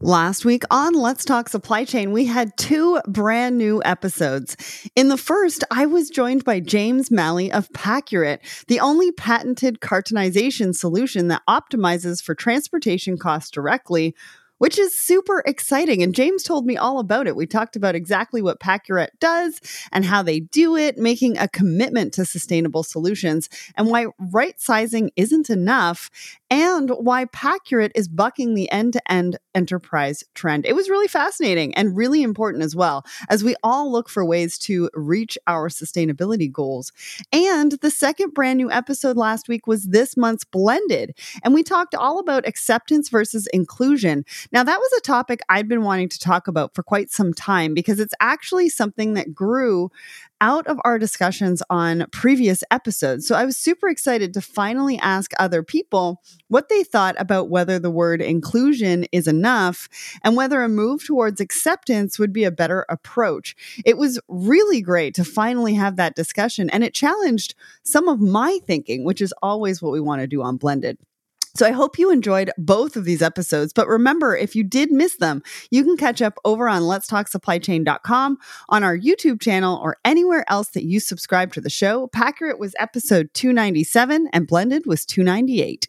Last week on Let's Talk Supply Chain, we had two brand new episodes. In the first, I was joined by James Malley of Paccurate, the only patented cartonization solution that optimizes for transportation costs directly which is super exciting. And James told me all about it. We talked about exactly what Paccurate does and how they do it, making a commitment to sustainable solutions, and why right sizing isn't enough, and why Paccurate is bucking the end to end enterprise trend. It was really fascinating and really important as well, as we all look for ways to reach our sustainability goals. And the second brand new episode last week was this month's Blended, and we talked all about acceptance versus inclusion. Now, that was a topic I'd been wanting to talk about for quite some time because it's actually something that grew out of our discussions on previous episodes. So I was super excited to finally ask other people what they thought about whether the word inclusion is enough and whether a move towards acceptance would be a better approach. It was really great to finally have that discussion and it challenged some of my thinking, which is always what we want to do on Blended. So I hope you enjoyed both of these episodes. But remember, if you did miss them, you can catch up over on letstalksupplychain.com, on our YouTube channel, or anywhere else that you subscribe to the show. Paccurate was episode 297 and Blended was 298.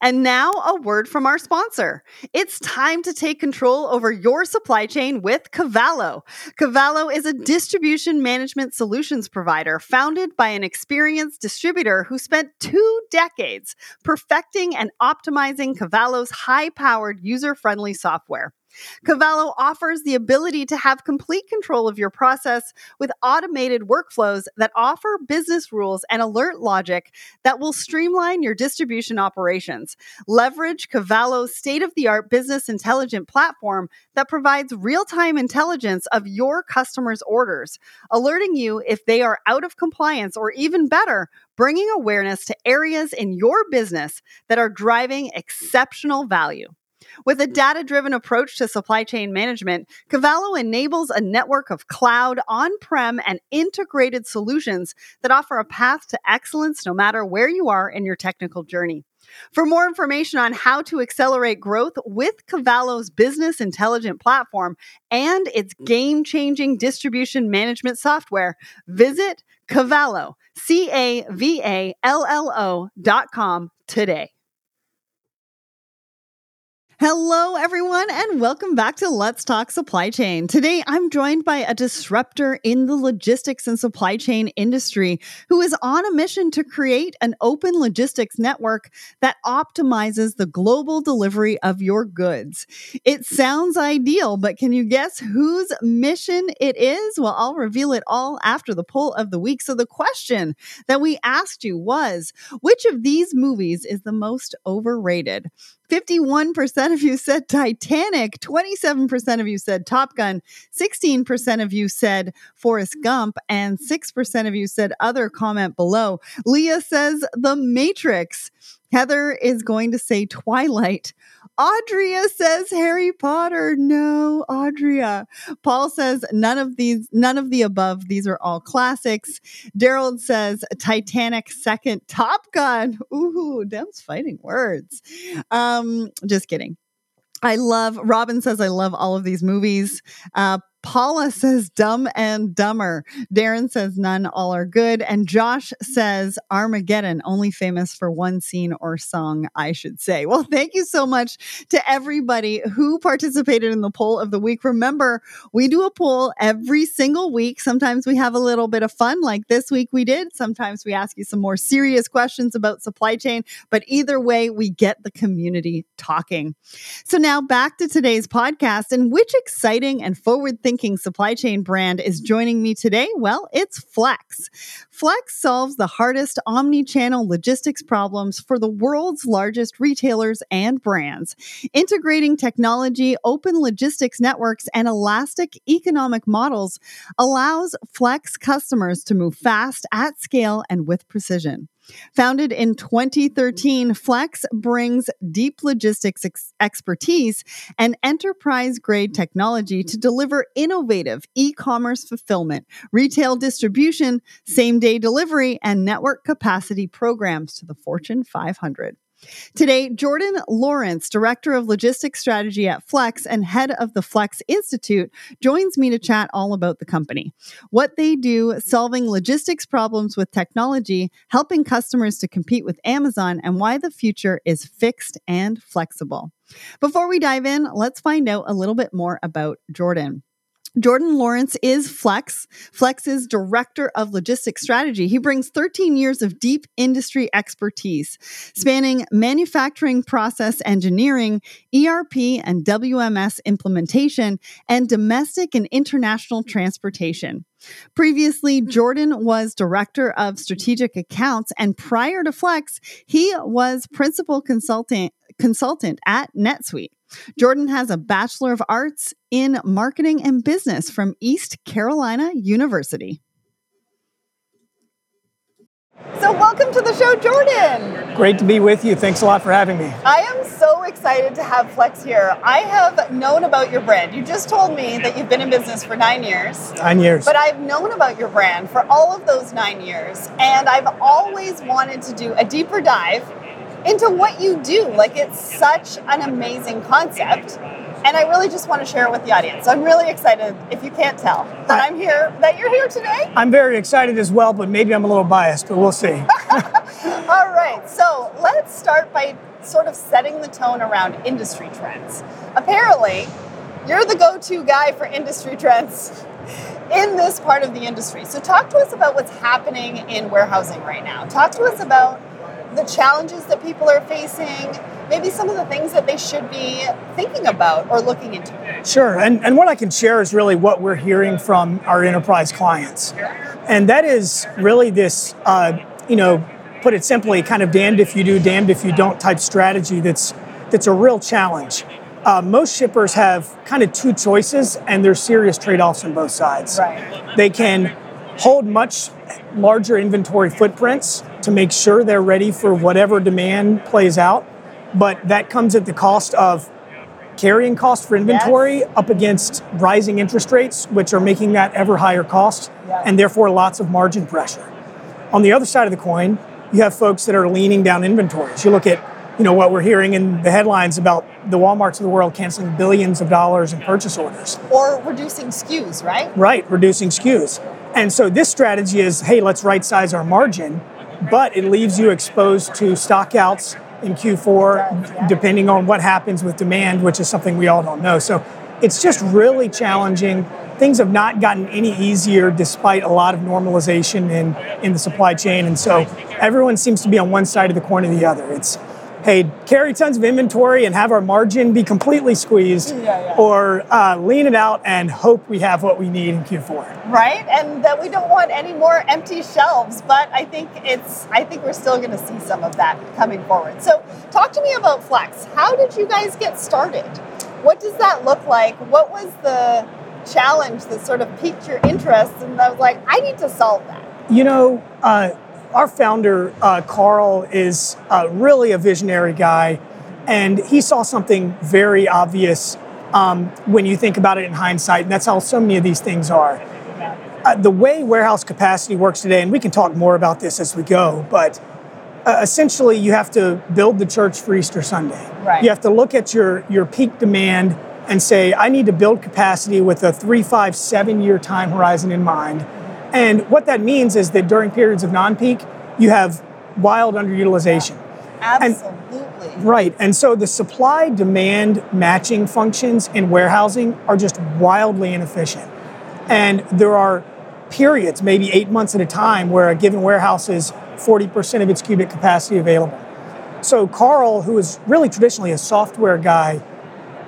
And now, a word from our sponsor. It's time to take control over your supply chain with Cavallo. Cavallo is a distribution management solutions provider founded by an experienced distributor who spent two decades perfecting and optimizing Cavallo's high powered, user friendly software. Cavallo offers the ability to have complete control of your process with automated workflows that offer business rules and alert logic that will streamline your distribution operations. Leverage Cavallo's state of the art business intelligent platform that provides real time intelligence of your customers' orders, alerting you if they are out of compliance or even better, bringing awareness to areas in your business that are driving exceptional value. With a data driven approach to supply chain management, Cavallo enables a network of cloud, on prem, and integrated solutions that offer a path to excellence no matter where you are in your technical journey. For more information on how to accelerate growth with Cavallo's business intelligent platform and its game changing distribution management software, visit Cavallo, C A V A L L O dot com today. Hello, everyone, and welcome back to Let's Talk Supply Chain. Today, I'm joined by a disruptor in the logistics and supply chain industry who is on a mission to create an open logistics network that optimizes the global delivery of your goods. It sounds ideal, but can you guess whose mission it is? Well, I'll reveal it all after the poll of the week. So, the question that we asked you was which of these movies is the most overrated? 51% of you said Titanic, 27% of you said Top Gun, 16% of you said Forrest Gump, and 6% of you said other comment below. Leah says The Matrix. Heather is going to say Twilight. Audria says Harry Potter. No, Audria. Paul says none of these, none of the above. These are all classics. Daryl says Titanic second, Top Gun. Ooh, them's fighting words. Um, just kidding. I love, Robin says, I love all of these movies. Uh, Paula says dumb and dumber. Darren says none, all are good. And Josh says Armageddon, only famous for one scene or song, I should say. Well, thank you so much to everybody who participated in the poll of the week. Remember, we do a poll every single week. Sometimes we have a little bit of fun, like this week we did. Sometimes we ask you some more serious questions about supply chain. But either way, we get the community talking. So now back to today's podcast and which exciting and forward supply chain brand is joining me today? Well, it's Flexe. Flexe solves the hardest omni channel logistics problems for the world's largest retailers and brands. Integrating technology, open logistics networks, and elastic economic models allows Flexe customers to move fast, at scale, and with precision. Founded in 2013, Flexe brings deep logistics ex- expertise and enterprise grade technology to deliver innovative e commerce fulfillment, retail distribution, same day delivery, and network capacity programs to the Fortune 500. Today, Jordan Lawrence, Director of Logistics Strategy at Flexe and head of the Flexe Institute, joins me to chat all about the company, what they do, solving logistics problems with technology, helping customers to compete with Amazon, and why the future is fixed and flexible. Before we dive in, let's find out a little bit more about Jordan. Jordan Lawrence is Flexe, Flexe's director of logistics strategy. He brings 13 years of deep industry expertise, spanning manufacturing process engineering, ERP and WMS implementation, and domestic and international transportation. Previously, Jordan was director of strategic accounts, and prior to Flexe, he was principal consultant consultant at NetSuite. Jordan has a Bachelor of Arts in Marketing and Business from East Carolina University. So, welcome to the show, Jordan. Great to be with you. Thanks a lot for having me. I am so excited to have Flexe here. I have known about your brand. You just told me that you've been in business for nine years. Nine years. But I've known about your brand for all of those nine years. And I've always wanted to do a deeper dive into what you do. Like it's such an amazing concept. And I really just want to share it with the audience. So I'm really excited, if you can't tell, that I, am here, that you're here today. I'm very excited as well, but maybe I'm a little biased, but we'll see. All right, so let's start by sort of setting the tone around industry trends. Apparently, you're the go to guy for industry trends in this part of the industry. So, talk to us about what's happening in warehousing right now. Talk to us about the challenges that people are facing, maybe some of the things that they should be thinking about or looking into. Sure, and, and what I can share is really what we're hearing from our enterprise clients. And that is really this, uh, you know, put it simply, kind of damned if you do, damned if you don't type strategy that's, that's a real challenge. Uh, most shippers have kind of two choices, and there's serious trade offs on both sides. Right. They can hold much larger inventory footprints to make sure they're ready for whatever demand plays out. But that comes at the cost of carrying cost for inventory yes. up against rising interest rates, which are making that ever higher cost and therefore lots of margin pressure. On the other side of the coin, you have folks that are leaning down inventories. You look at you know what we're hearing in the headlines about the Walmarts of the world canceling billions of dollars in purchase orders. Or reducing SKUs, right? Right, reducing SKUs. And so this strategy is hey, let's right size our margin, but it leaves you exposed to stockouts in Q4, depending on what happens with demand, which is something we all don't know. So it's just really challenging. Things have not gotten any easier despite a lot of normalization in, in the supply chain. And so everyone seems to be on one side of the coin or the other. It's hey, carry tons of inventory and have our margin be completely squeezed, yeah, yeah. or uh, lean it out and hope we have what we need in Q4. Right, and that we don't want any more empty shelves. But I think it's, I think we're still going to see some of that coming forward. So, talk to me about Flexe. How did you guys get started? What does that look like? What was the challenge that sort of piqued your interest? And I was like, I need to solve that. You know. Uh, our founder, uh, Karl, is uh, really a visionary guy, and he saw something very obvious um, when you think about it in hindsight, and that's how so many of these things are. Uh, the way warehouse capacity works today, and we can talk more about this as we go, but uh, essentially you have to build the church for Easter Sunday. Right. You have to look at your, your peak demand and say, I need to build capacity with a three, five, seven year time horizon in mind and what that means is that during periods of non peak, you have wild underutilization. Yeah, absolutely. And, right. And so the supply demand matching functions in warehousing are just wildly inefficient. And there are periods, maybe eight months at a time, where a given warehouse is 40% of its cubic capacity available. So Karl, who is really traditionally a software guy,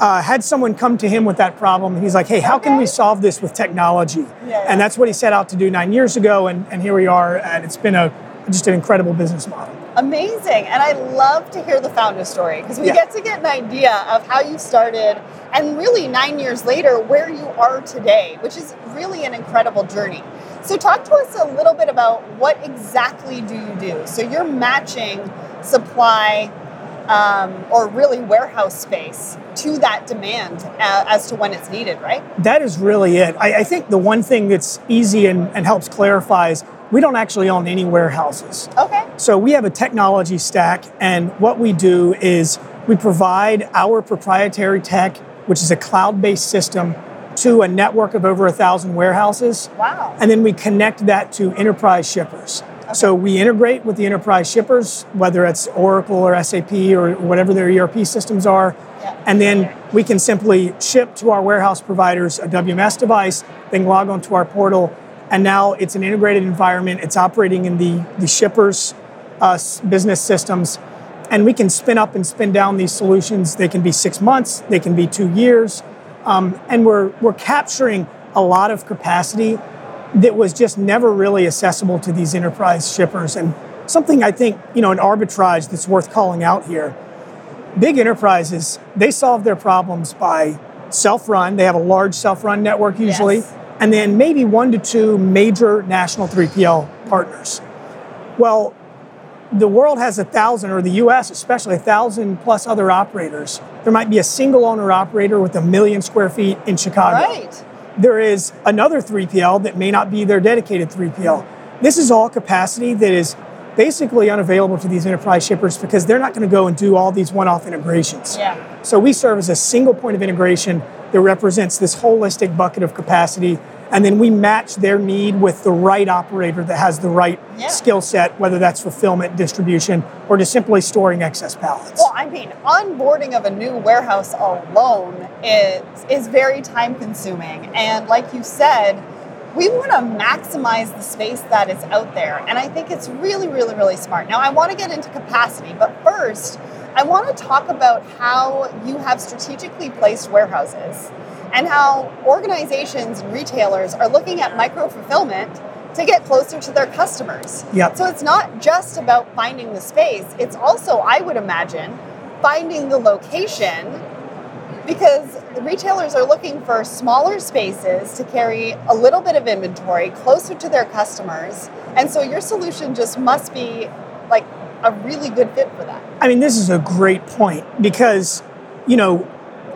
uh, had someone come to him with that problem. And he's like, hey, how can we solve this with technology? Yeah. And that's what he set out to do nine years ago. And, and here we are. And it's been a just an incredible business model. Amazing. And I love to hear the founder story because we Yeah. get to get an idea of how you started and really nine years later where you are today, which is really an incredible journey. So, talk to us a little bit about what exactly do you do? So, you're matching supply um, or really warehouse space to that demand uh, as to when it's needed, right? That is really it. I, I think the one thing that's easy and, and helps clarify is we don't actually own any warehouses. Okay. So we have a technology stack, and what we do is we provide our proprietary tech, which is a cloud based system, to a network of over a thousand warehouses. Wow. And then we connect that to enterprise shippers. So we integrate with the enterprise shippers, whether it's Oracle or SAP or whatever their ERP systems are. And then we can simply ship to our warehouse providers a WMS device, then log onto our portal. And now it's an integrated environment. It's operating in the, the shippers' uh, business systems. And we can spin up and spin down these solutions. They can be six months, they can be two years. Um, and we're, we're capturing a lot of capacity that was just never really accessible to these enterprise shippers. And something I think, you know, an arbitrage that's worth calling out here. Big enterprises, they solve their problems by self-run. They have a large self-run network usually, Yes. and then maybe one to two major national 3PL partners. Well, the world has a thousand, or the US especially, a thousand plus other operators. There might be a single owner operator with a million square feet in Chicago Right. There is another 3PL that may not be their dedicated 3PL. This is all capacity that is basically unavailable to these enterprise shippers because they're not going to go and do all these one off integrations. Yeah. So we serve as a single point of integration that represents this holistic bucket of capacity. And then we match their need with the right operator that has the right Yeah. skill set, whether that's fulfillment, distribution, or just simply storing excess pallets. Well, I mean, onboarding of a new warehouse alone is is very time consuming, and like you said, we want to maximize the space that is out there, and I think it's really, really, really smart. Now, I want to get into capacity, but first, I want to talk about how you have strategically placed warehouses and how organizations and retailers are looking at micro fulfillment to get closer to their customers. Yep. So it's not just about finding the space, it's also, I would imagine, finding the location because the retailers are looking for smaller spaces to carry a little bit of inventory closer to their customers. And so your solution just must be like a really good fit for that. I mean, this is a great point because, you know,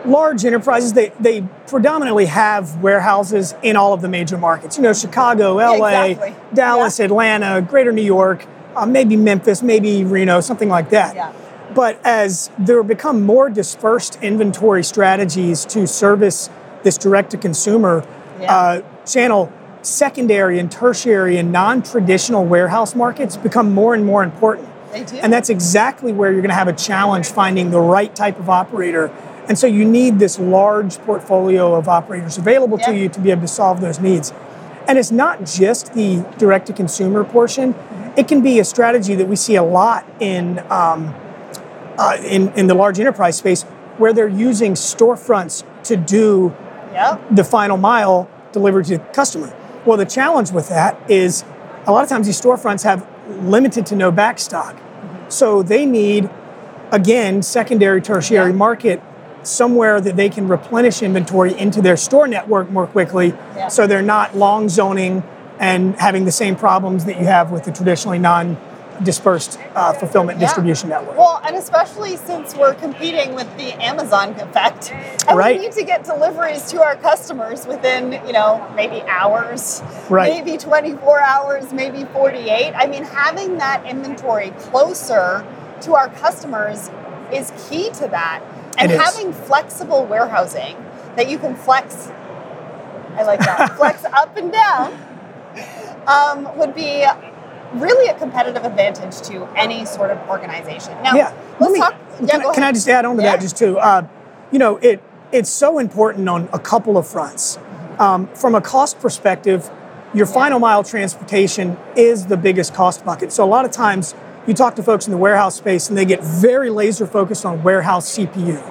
large enterprises, they, they predominantly have warehouses in all of the major markets. You know, Chicago, LA, exactly. Dallas, Atlanta, greater New York, uh, maybe Memphis, maybe Reno, something like that. Yeah. But as there become more dispersed inventory strategies to service this direct to consumer Yeah. uh, channel, secondary and tertiary and non traditional warehouse markets become more and more important. They do. And that's exactly where you're going to have a challenge finding the right type of operator. And so you need this large portfolio of operators available Yeah. to you to be able to solve those needs. And it's not just the direct to consumer portion, it can be a strategy that we see a lot in, um, uh, in, in the large enterprise space where they're using storefronts to do Yep. the final mile delivered to the customer. Well, the challenge with that is a lot of times these storefronts have limited to no backstock. So they need, again, secondary, tertiary Yeah. market somewhere that they can replenish inventory into their store network more quickly Yeah. so they're not long zoning and having the same problems that you have with the traditionally non dispersed uh, fulfillment Yeah. distribution network. Well, and especially since we're competing with the Amazon effect, and Right. we need to get deliveries to our customers within, you know, maybe hours, Right. maybe 24 hours, maybe 48. I mean, having that inventory closer to our customers is key to that, and It is. having flexible warehousing that you can flex. I like that flex up and down um, would be really a competitive advantage to any sort of organization. Now, yeah. let's Let me- talk. Yeah, can, I, can I just add on to Yeah. that just too? Uh, you know, it it's so important on a couple of fronts. Um, from a cost perspective, your final mile transportation is the biggest cost bucket. So a lot of times you talk to folks in the warehouse space and they get very laser focused on warehouse CPU.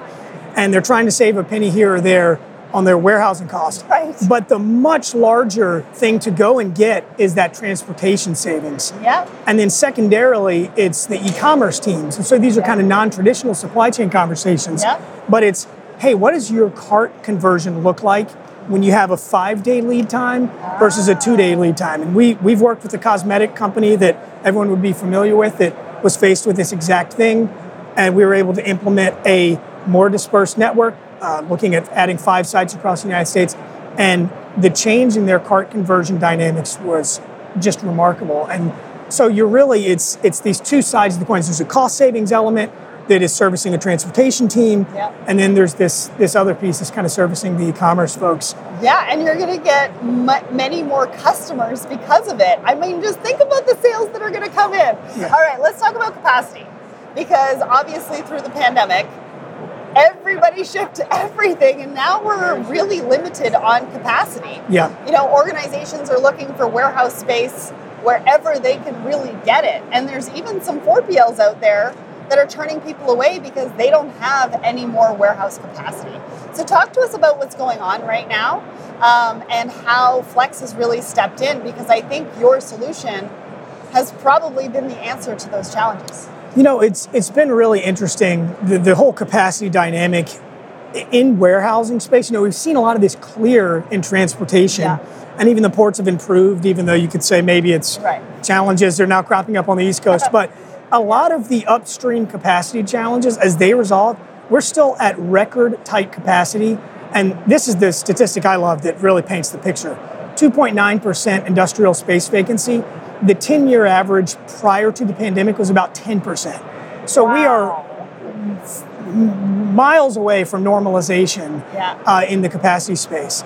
and they're trying to save a penny here or there on their warehousing cost. Right. But the much larger thing to go and get is that transportation savings. Yep. And then secondarily, it's the e-commerce teams. And so these are Yeah. kind of non-traditional supply chain conversations. Yep. But it's, hey, what does your cart conversion look like when you have a five-day lead time versus a two-day lead time? And we we've worked with a cosmetic company that everyone would be familiar with that was faced with this exact thing, and we were able to implement a more dispersed network, uh, looking at adding five sites across the United States, and the change in their cart conversion dynamics was just remarkable. And so you're really it's it's these two sides of the coin. There's a cost savings element that is servicing a transportation team, Yep. and then there's this this other piece that's kind of servicing the e-commerce folks. Yeah, and you're going to get m- many more customers because of it. I mean, just think about the sales that are going to come in. Yeah. All right, let's talk about capacity. Because obviously, through the pandemic, everybody shipped everything, and now we're really limited on capacity. Yeah. You know, organizations are looking for warehouse space wherever they can really get it. And there's even some 4PLs out there that are turning people away because they don't have any more warehouse capacity. So, talk to us about what's going on right now um, and how Flexe has really stepped in because I think your solution has probably been the answer to those challenges. You know, it's it's been really interesting the, the whole capacity dynamic in warehousing space. You know, we've seen a lot of this clear in transportation, Yeah. and even the ports have improved. Even though you could say maybe it's Right. challenges are now cropping up on the East Coast, but a lot of the upstream capacity challenges as they resolve, we're still at record tight capacity. And this is the statistic I love that really paints the picture. 2.9% industrial space vacancy. The 10 year average prior to the pandemic was about 10%. So we are miles away from normalization Yeah. uh, in the capacity space.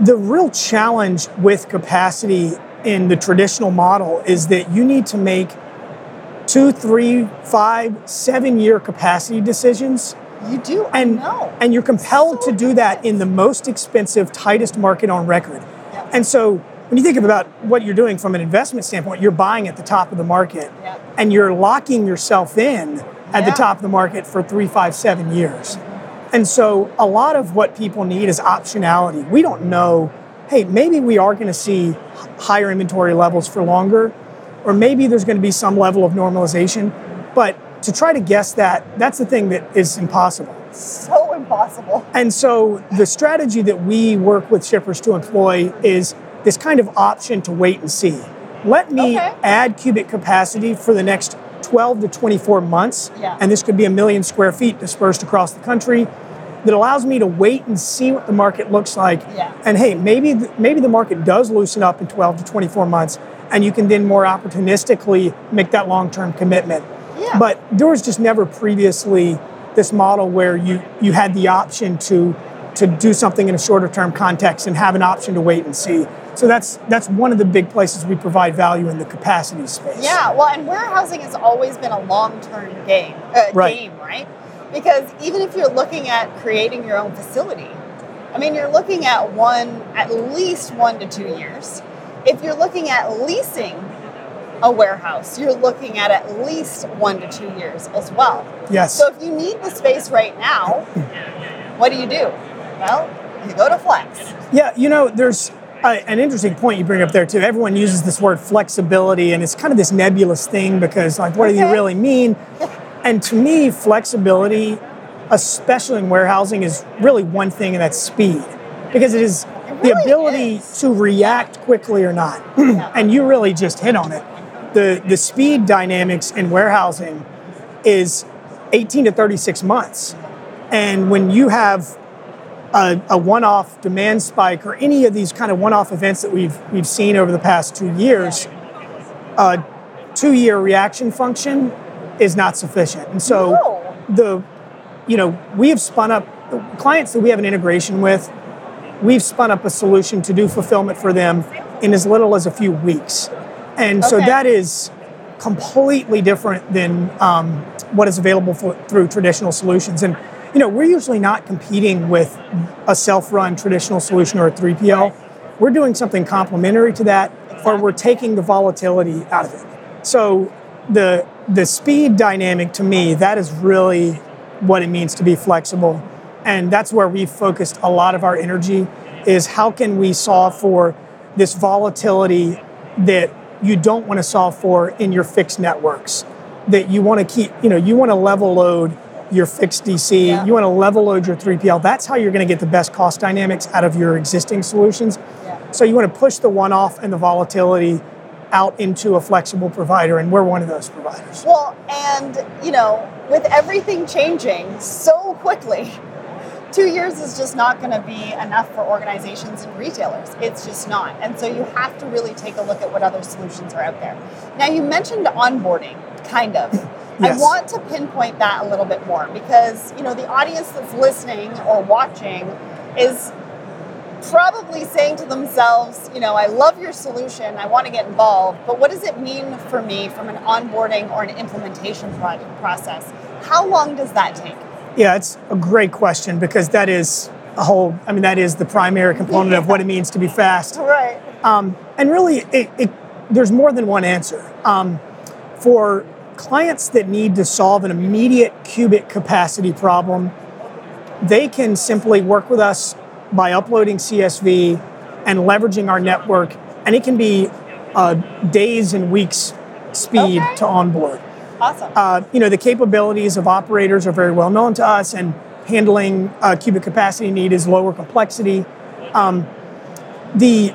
The real challenge with capacity in the traditional model is that you need to make two, three, five, seven year capacity decisions. You do, And, and you're compelled So to do that in the most expensive, tightest market on record. Yep. And so when you think about what you're doing from an investment standpoint, you're buying at the top of the market Yep. and you're locking yourself in at the top of the market for three, five, seven years. And so a lot of what people need is optionality. We don't know, hey, maybe we are going to see higher inventory levels for longer, or maybe there's going to be some level of normalization. But to try to guess that, that's the thing that is impossible. so impossible. And so the strategy that we work with shippers to employ is this kind of option to wait and see. Let me Okay. add cubic capacity for the next 12 to 24 months, Yeah. and this could be a million square feet dispersed across the country. That allows me to wait and see what the market looks like. Yeah. And hey, maybe maybe the market does loosen up in 12 to 24 months, and you can then more opportunistically make that long-term commitment. Yeah. But there was just never previously this model where you you had the option to to do something in a shorter term context and have an option to wait and see. So that's that's one of the big places we provide value in the capacity space. Yeah, well, and warehousing has always been a long-term game, uh, Right. game, right? Because even if you're looking at creating your own facility, I mean, you're looking at one, at least one to two years. If you're looking at leasing a warehouse, you're looking at at least one to two years as well. Yes. So if you need the space right now, what do you do? Well, you go to Flexe. Yeah, you know, there's uh, an interesting point you bring up there too. Everyone uses this word flexibility, and it's kind of this nebulous thing because, like, what do you really mean? And to me, flexibility, especially in warehousing, is really one thing, and that's speed, because it is the really ability is. to react quickly or not. and you really just hit on it. The the speed dynamics in warehousing is 18 to 36 months, and when you have a, a one-off demand spike or any of these kind of one-off events that we've we've seen over the past two years, a uh, two-year reaction function is not sufficient. And so No. the you know we have spun up clients that we have an integration with. We've spun up a solution to do fulfillment for them in as little as a few weeks, and so that is completely different than um, what is available for, through traditional solutions. And you know, we're usually not competing with a self-run traditional solution or a 3PL. We're doing something complementary to that, or we're taking the volatility out of it. So the the speed dynamic to me, that is really what it means to be flexible. and that's where we've focused a lot of our energy is how can we solve for this volatility that you don't want to solve for in your fixed networks that you want to keep you know you want to level load your fixed DC, yeah. you want to level load your 3PL. That's how you're going to get the best cost dynamics out of your existing solutions. Yeah. So you want to push the one off and the volatility out into a flexible provider, and we're one of those providers. Well, and you know, with everything changing so quickly, two years is just not going to be enough for organizations and retailers. It's just not. And so you have to really take a look at what other solutions are out there. Now, you mentioned onboarding, kind of. Yes. I want to pinpoint that a little bit more because, you know, the audience that's listening or watching is probably saying to themselves, you know, I love your solution, I want to get involved, but what does it mean for me from an onboarding or an implementation process? How long does that take? Yeah, it's a great question because that is a whole, I mean, that is the primary component of what it means to be fast. Right. Um, and really, it, it, there's more than one answer. Um, for clients that need to solve an immediate cubic capacity problem, they can simply work with us by uploading CSV and leveraging our network, and it can be uh, days and weeks speed okay. to onboard. Awesome. Uh, you know, the capabilities of operators are very well known to us, and handling uh, cubic capacity need is lower complexity. Um, the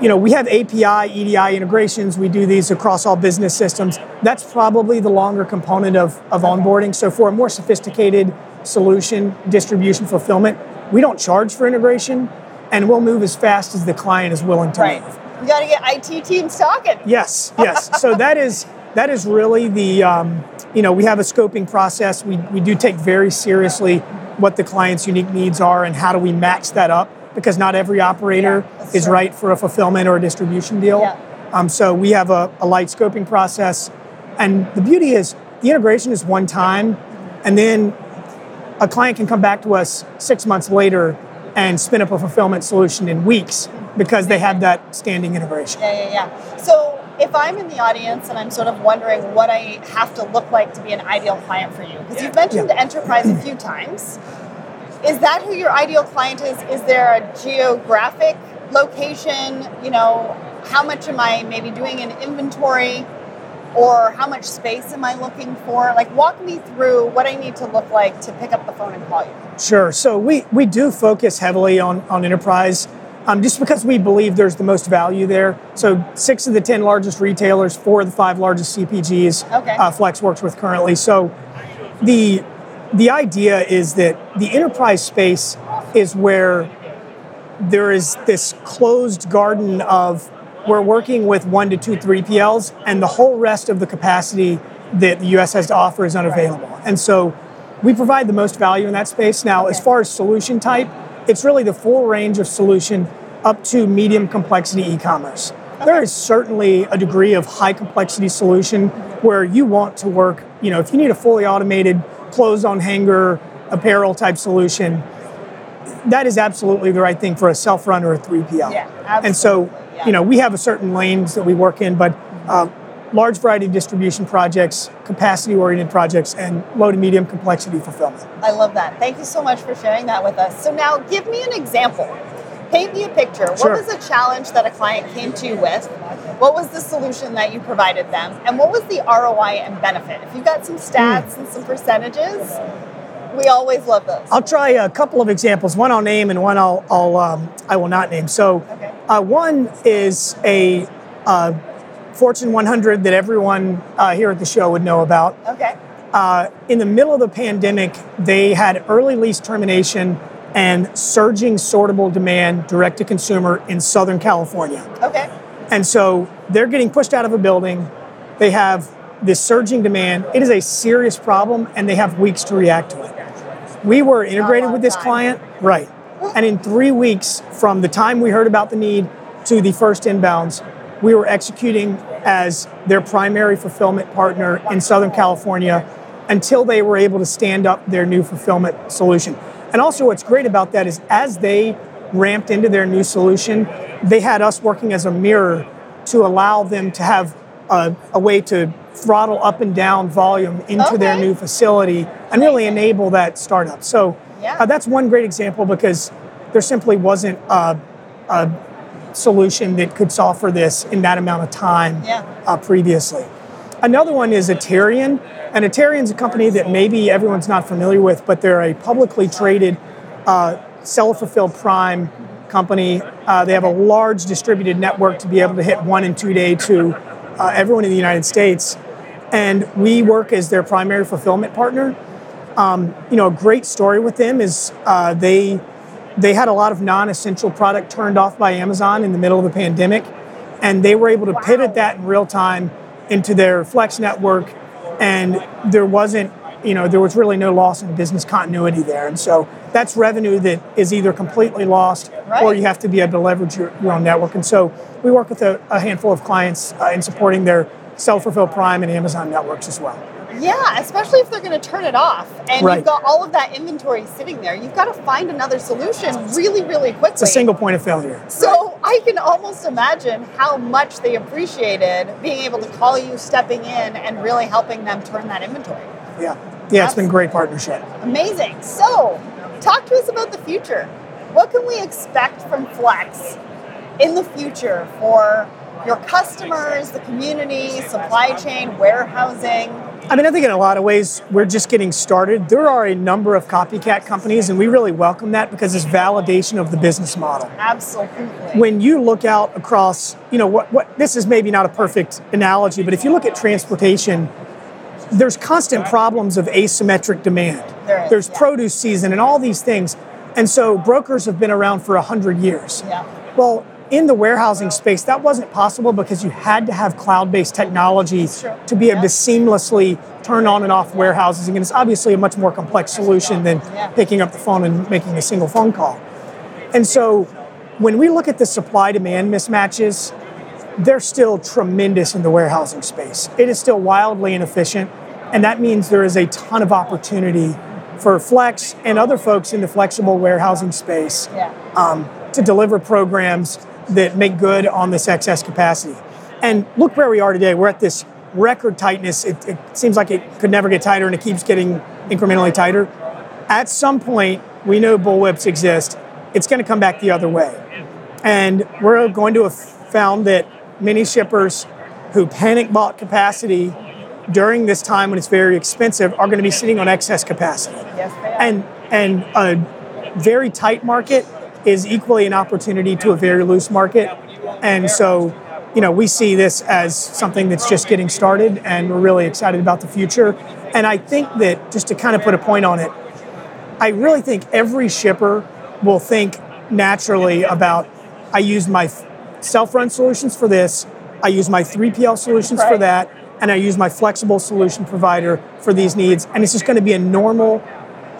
you know, we have API, EDI integrations. We do these across all business systems. That's probably the longer component of, of onboarding. So for a more sophisticated solution, distribution, fulfillment, we don't charge for integration, and we'll move as fast as the client is willing to right. move. You got to get IT teams talking. Yes, yes. so that is that is really the um, you know we have a scoping process. We we do take very seriously what the client's unique needs are and how do we match that up because not every operator yeah, is true. right for a fulfillment or a distribution deal. Yeah. Um, so we have a, a light scoping process, and the beauty is the integration is one time, and then a client can come back to us six months later and spin up a fulfillment solution in weeks because they have that standing integration. Yeah, yeah, yeah. So if I'm in the audience and I'm sort of wondering what I have to look like to be an ideal client for you, because you've mentioned yeah. enterprise a few times, is that who your ideal client is? Is there a geographic location? You know, how much am I maybe doing an inventory? Or how much space am I looking for? Like, walk me through what I need to look like to pick up the phone and call you. Sure. So we we do focus heavily on on enterprise. Um, just because we believe there's the most value there. So six of the ten largest retailers, four of the five largest CPGs, okay. uh, Flexe works with currently. So the the idea is that the enterprise space is where there is this closed garden of we're working with one to two 3PLs, and the whole rest of the capacity that the US has to offer is unavailable. And so we provide the most value in that space. Now, as far as solution type, it's really the full range of solution up to medium complexity e commerce. There is certainly a degree of high complexity solution where you want to work, you know, if you need a fully automated clothes on hanger apparel type solution, that is absolutely the right thing for a self run or a 3PL. Yeah, absolutely. And so you know, we have a certain lanes that we work in, but uh, large variety of distribution projects, capacity oriented projects, and low to medium complexity fulfillment. I love that. Thank you so much for sharing that with us. So, now give me an example. Paint me a picture. Sure. What was a challenge that a client came to you with? What was the solution that you provided them? And what was the ROI and benefit? If you've got some stats mm. and some percentages, we always love those. I'll try a couple of examples. One I'll name, and one I'll, I'll um, I will not name. So, okay. uh, one is a uh, Fortune 100 that everyone uh, here at the show would know about. Okay. Uh, in the middle of the pandemic, they had early lease termination and surging sortable demand direct to consumer in Southern California. Okay. And so they're getting pushed out of a building. They have this surging demand. It is a serious problem, and they have weeks to react to it. We were integrated oh, with this time. client, right. And in three weeks, from the time we heard about the need to the first inbounds, we were executing as their primary fulfillment partner in Southern California until they were able to stand up their new fulfillment solution. And also, what's great about that is as they ramped into their new solution, they had us working as a mirror to allow them to have a, a way to throttle up and down volume into okay. their new facility and really enable that startup. So Yeah. Uh, that's one great example because there simply wasn't a, a, solution that could solve for this in that amount of time yeah. uh, previously. Another one is Aterian. And Aterian's a company that maybe everyone's not familiar with, but they're a publicly traded uh, seller fulfilled prime company. Uh, they have a large distributed network to be able to hit one and two day to uh, everyone in the United States. And we work as their primary fulfillment partner. Um, you know, a great story with them is uh, they they had a lot of non-essential product turned off by Amazon in the middle of the pandemic, and they were able to wow. pivot that in real time into their Flexe network, and there wasn't, you know, there was really no loss in business continuity there, and so that's revenue that is either completely lost right. or you have to be able to leverage your, your own network. And so we work with a, a handful of clients uh, in supporting their self-fulfill Prime and Amazon networks as well. Yeah, especially if they're going to turn it off and right. you've got all of that inventory sitting there. You've got to find another solution really, really quickly. It's a single point of failure. So I can almost imagine how much they appreciated being able to call you, stepping in, and really helping them turn that inventory. Yeah. Yeah, it's been great partnership. Amazing. So, talk to us about the future. What can we expect from Flexe in the future for your customers, the community, supply chain, warehousing? I mean, I think in a lot of ways, we're just getting started. There are a number of copycat companies, and we really welcome that because it's validation of the business model. Absolutely. When you look out across, you know, what, what this is maybe not a perfect analogy, but if you look at transportation, there's constant problems of asymmetric demand. There is, there's yeah. produce season and all these things. And so brokers have been around for 100 years. Yeah. Well, in the warehousing space, that wasn't possible because you had to have cloud based technology to be able yeah. to seamlessly turn on and off warehouses. And it's obviously a much more complex solution than picking up the phone and making a single phone call. And so when we look at the supply demand mismatches, they're still tremendous in the warehousing space. It is still wildly inefficient, and that means there is a ton of opportunity for Flexe and other folks in the flexible warehousing space yeah. um, to deliver programs that make good on this excess capacity. And look where we are today. We're at this record tightness. It, it, seems like it could never get tighter and it keeps getting incrementally tighter. At some point, we know bullwhips exist. It's going to come back the other way. And we're going to have found that many shippers who panic bought capacity during this time when it's very expensive are going to be sitting on excess capacity. Yes, and and a very tight market is equally an opportunity to a very loose market. And so, you know, we see this as something that's just getting started and we're really excited about the future. And I think that just to kind of put a point on it, I really think every shipper will think naturally about I use my self run solutions for this, I use my 3PL solutions for that, and I use my flexible solution provider for these needs. And it's just going to be a normal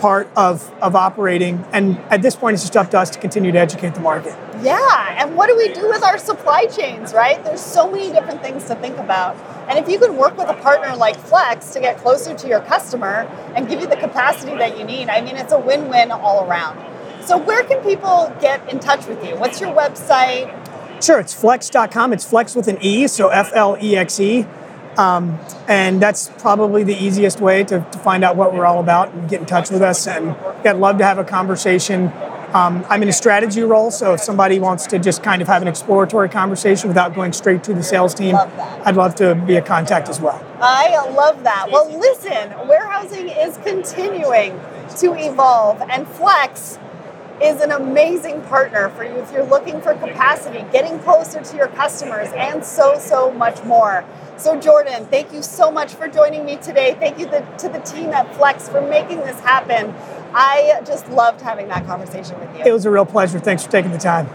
part of, of operating. And at this point, it's just up to us to continue to educate the market. Yeah, and what do we do with our supply chains, right? There's so many different things to think about. And if you can work with a partner like Flexe to get closer to your customer and give you the capacity that you need, I mean, it's a win win all around. So, where can people get in touch with you? What's your website? Sure, it's flexe.com. It's flex with an E, so F L E X E. Um, and that's probably the easiest way to, to, find out what we're all about and get in touch with us. And I'd love to have a conversation. Um, I'm in a strategy role, so if somebody wants to just kind of have an exploratory conversation without going straight to the sales team, love I'd love to be a contact as well. I love that. Well, listen, warehousing is continuing to evolve, and Flexe is an amazing partner for you if you're looking for capacity, getting closer to your customers, and so, so much more. So, Jordan, thank you so much for joining me today. Thank you to the team at Flexe for making this happen. I just loved having that conversation with you. It was a real pleasure. Thanks for taking the time.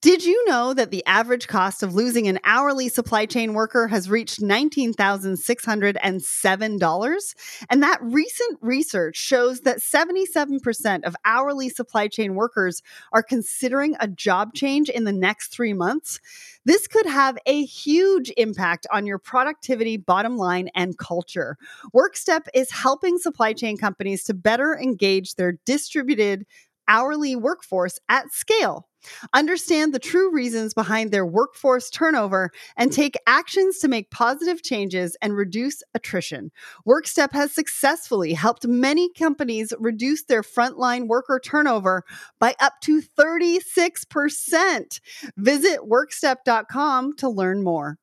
Did you know that the average cost of losing an hourly supply chain worker has reached $19,607? And that recent research shows that 77% of hourly supply chain workers are considering a job change in the next three months. This could have a huge impact on your productivity, bottom line, and culture. WorkStep is helping supply chain companies to better engage their distributed hourly workforce at scale. Understand the true reasons behind their workforce turnover and take actions to make positive changes and reduce attrition. Workstep has successfully helped many companies reduce their frontline worker turnover by up to 36%. Visit workstep.com to learn more.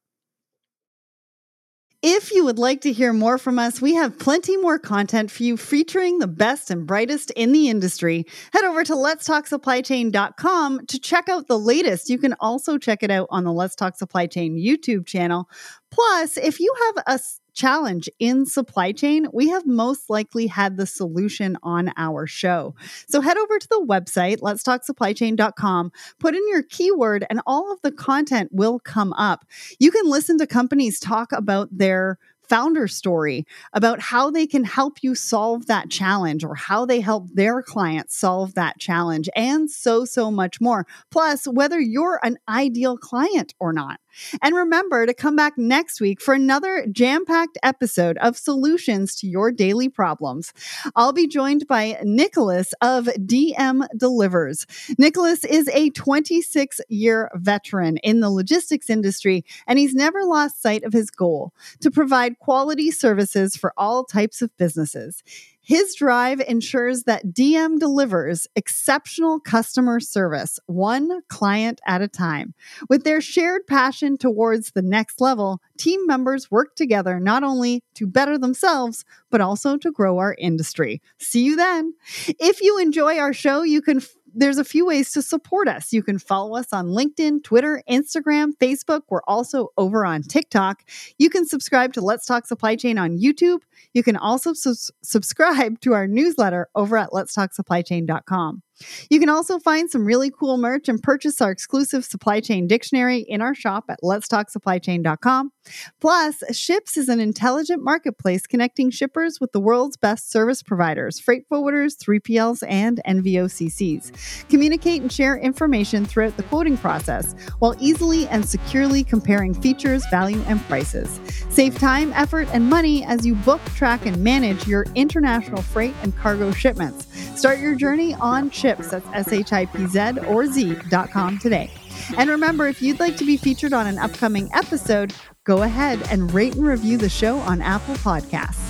If you would like to hear more from us, we have plenty more content for you featuring the best and brightest in the industry. Head over to letstalksupplychain.com to check out the latest. You can also check it out on the Let's Talk Supply Chain YouTube channel. Plus, if you have a challenge in supply chain, we have most likely had the solution on our show. So head over to the website, letstalksupplychain.com, put in your keyword, and all of the content will come up. You can listen to companies talk about their founder story about how they can help you solve that challenge or how they help their clients solve that challenge and so, so much more. Plus, whether you're an ideal client or not. And remember to come back next week for another jam packed episode of solutions to your daily problems. I'll be joined by Nicholas of DM Delivers. Nicholas is a 26 year veteran in the logistics industry, and he's never lost sight of his goal to provide quality services for all types of businesses. His drive ensures that DM delivers exceptional customer service, one client at a time. With their shared passion towards the next level, team members work together not only to better themselves, but also to grow our industry. See you then. If you enjoy our show, you can there's a few ways to support us. You can follow us on LinkedIn, Twitter, Instagram, Facebook. We're also over on TikTok. You can subscribe to Let's Talk Supply Chain on YouTube. You can also su- subscribe to our newsletter over at letstalksupplychain.com. You can also find some really cool merch and purchase our exclusive supply chain dictionary in our shop at letstalksupplychain.com. Plus, Shipz is an intelligent marketplace connecting shippers with the world's best service providers, freight forwarders, 3PLs, and NVOCCs. Communicate and share information throughout the quoting process while easily and securely comparing features, value, and prices. Save time, effort, and money as you book, track, and manage your international freight and cargo shipments. Start your journey on That's S H I P Z or Z.com today. And remember, if you'd like to be featured on an upcoming episode, go ahead and rate and review the show on Apple Podcasts.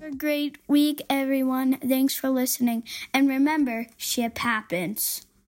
Have A great week, everyone. Thanks for listening. And remember, ship happens.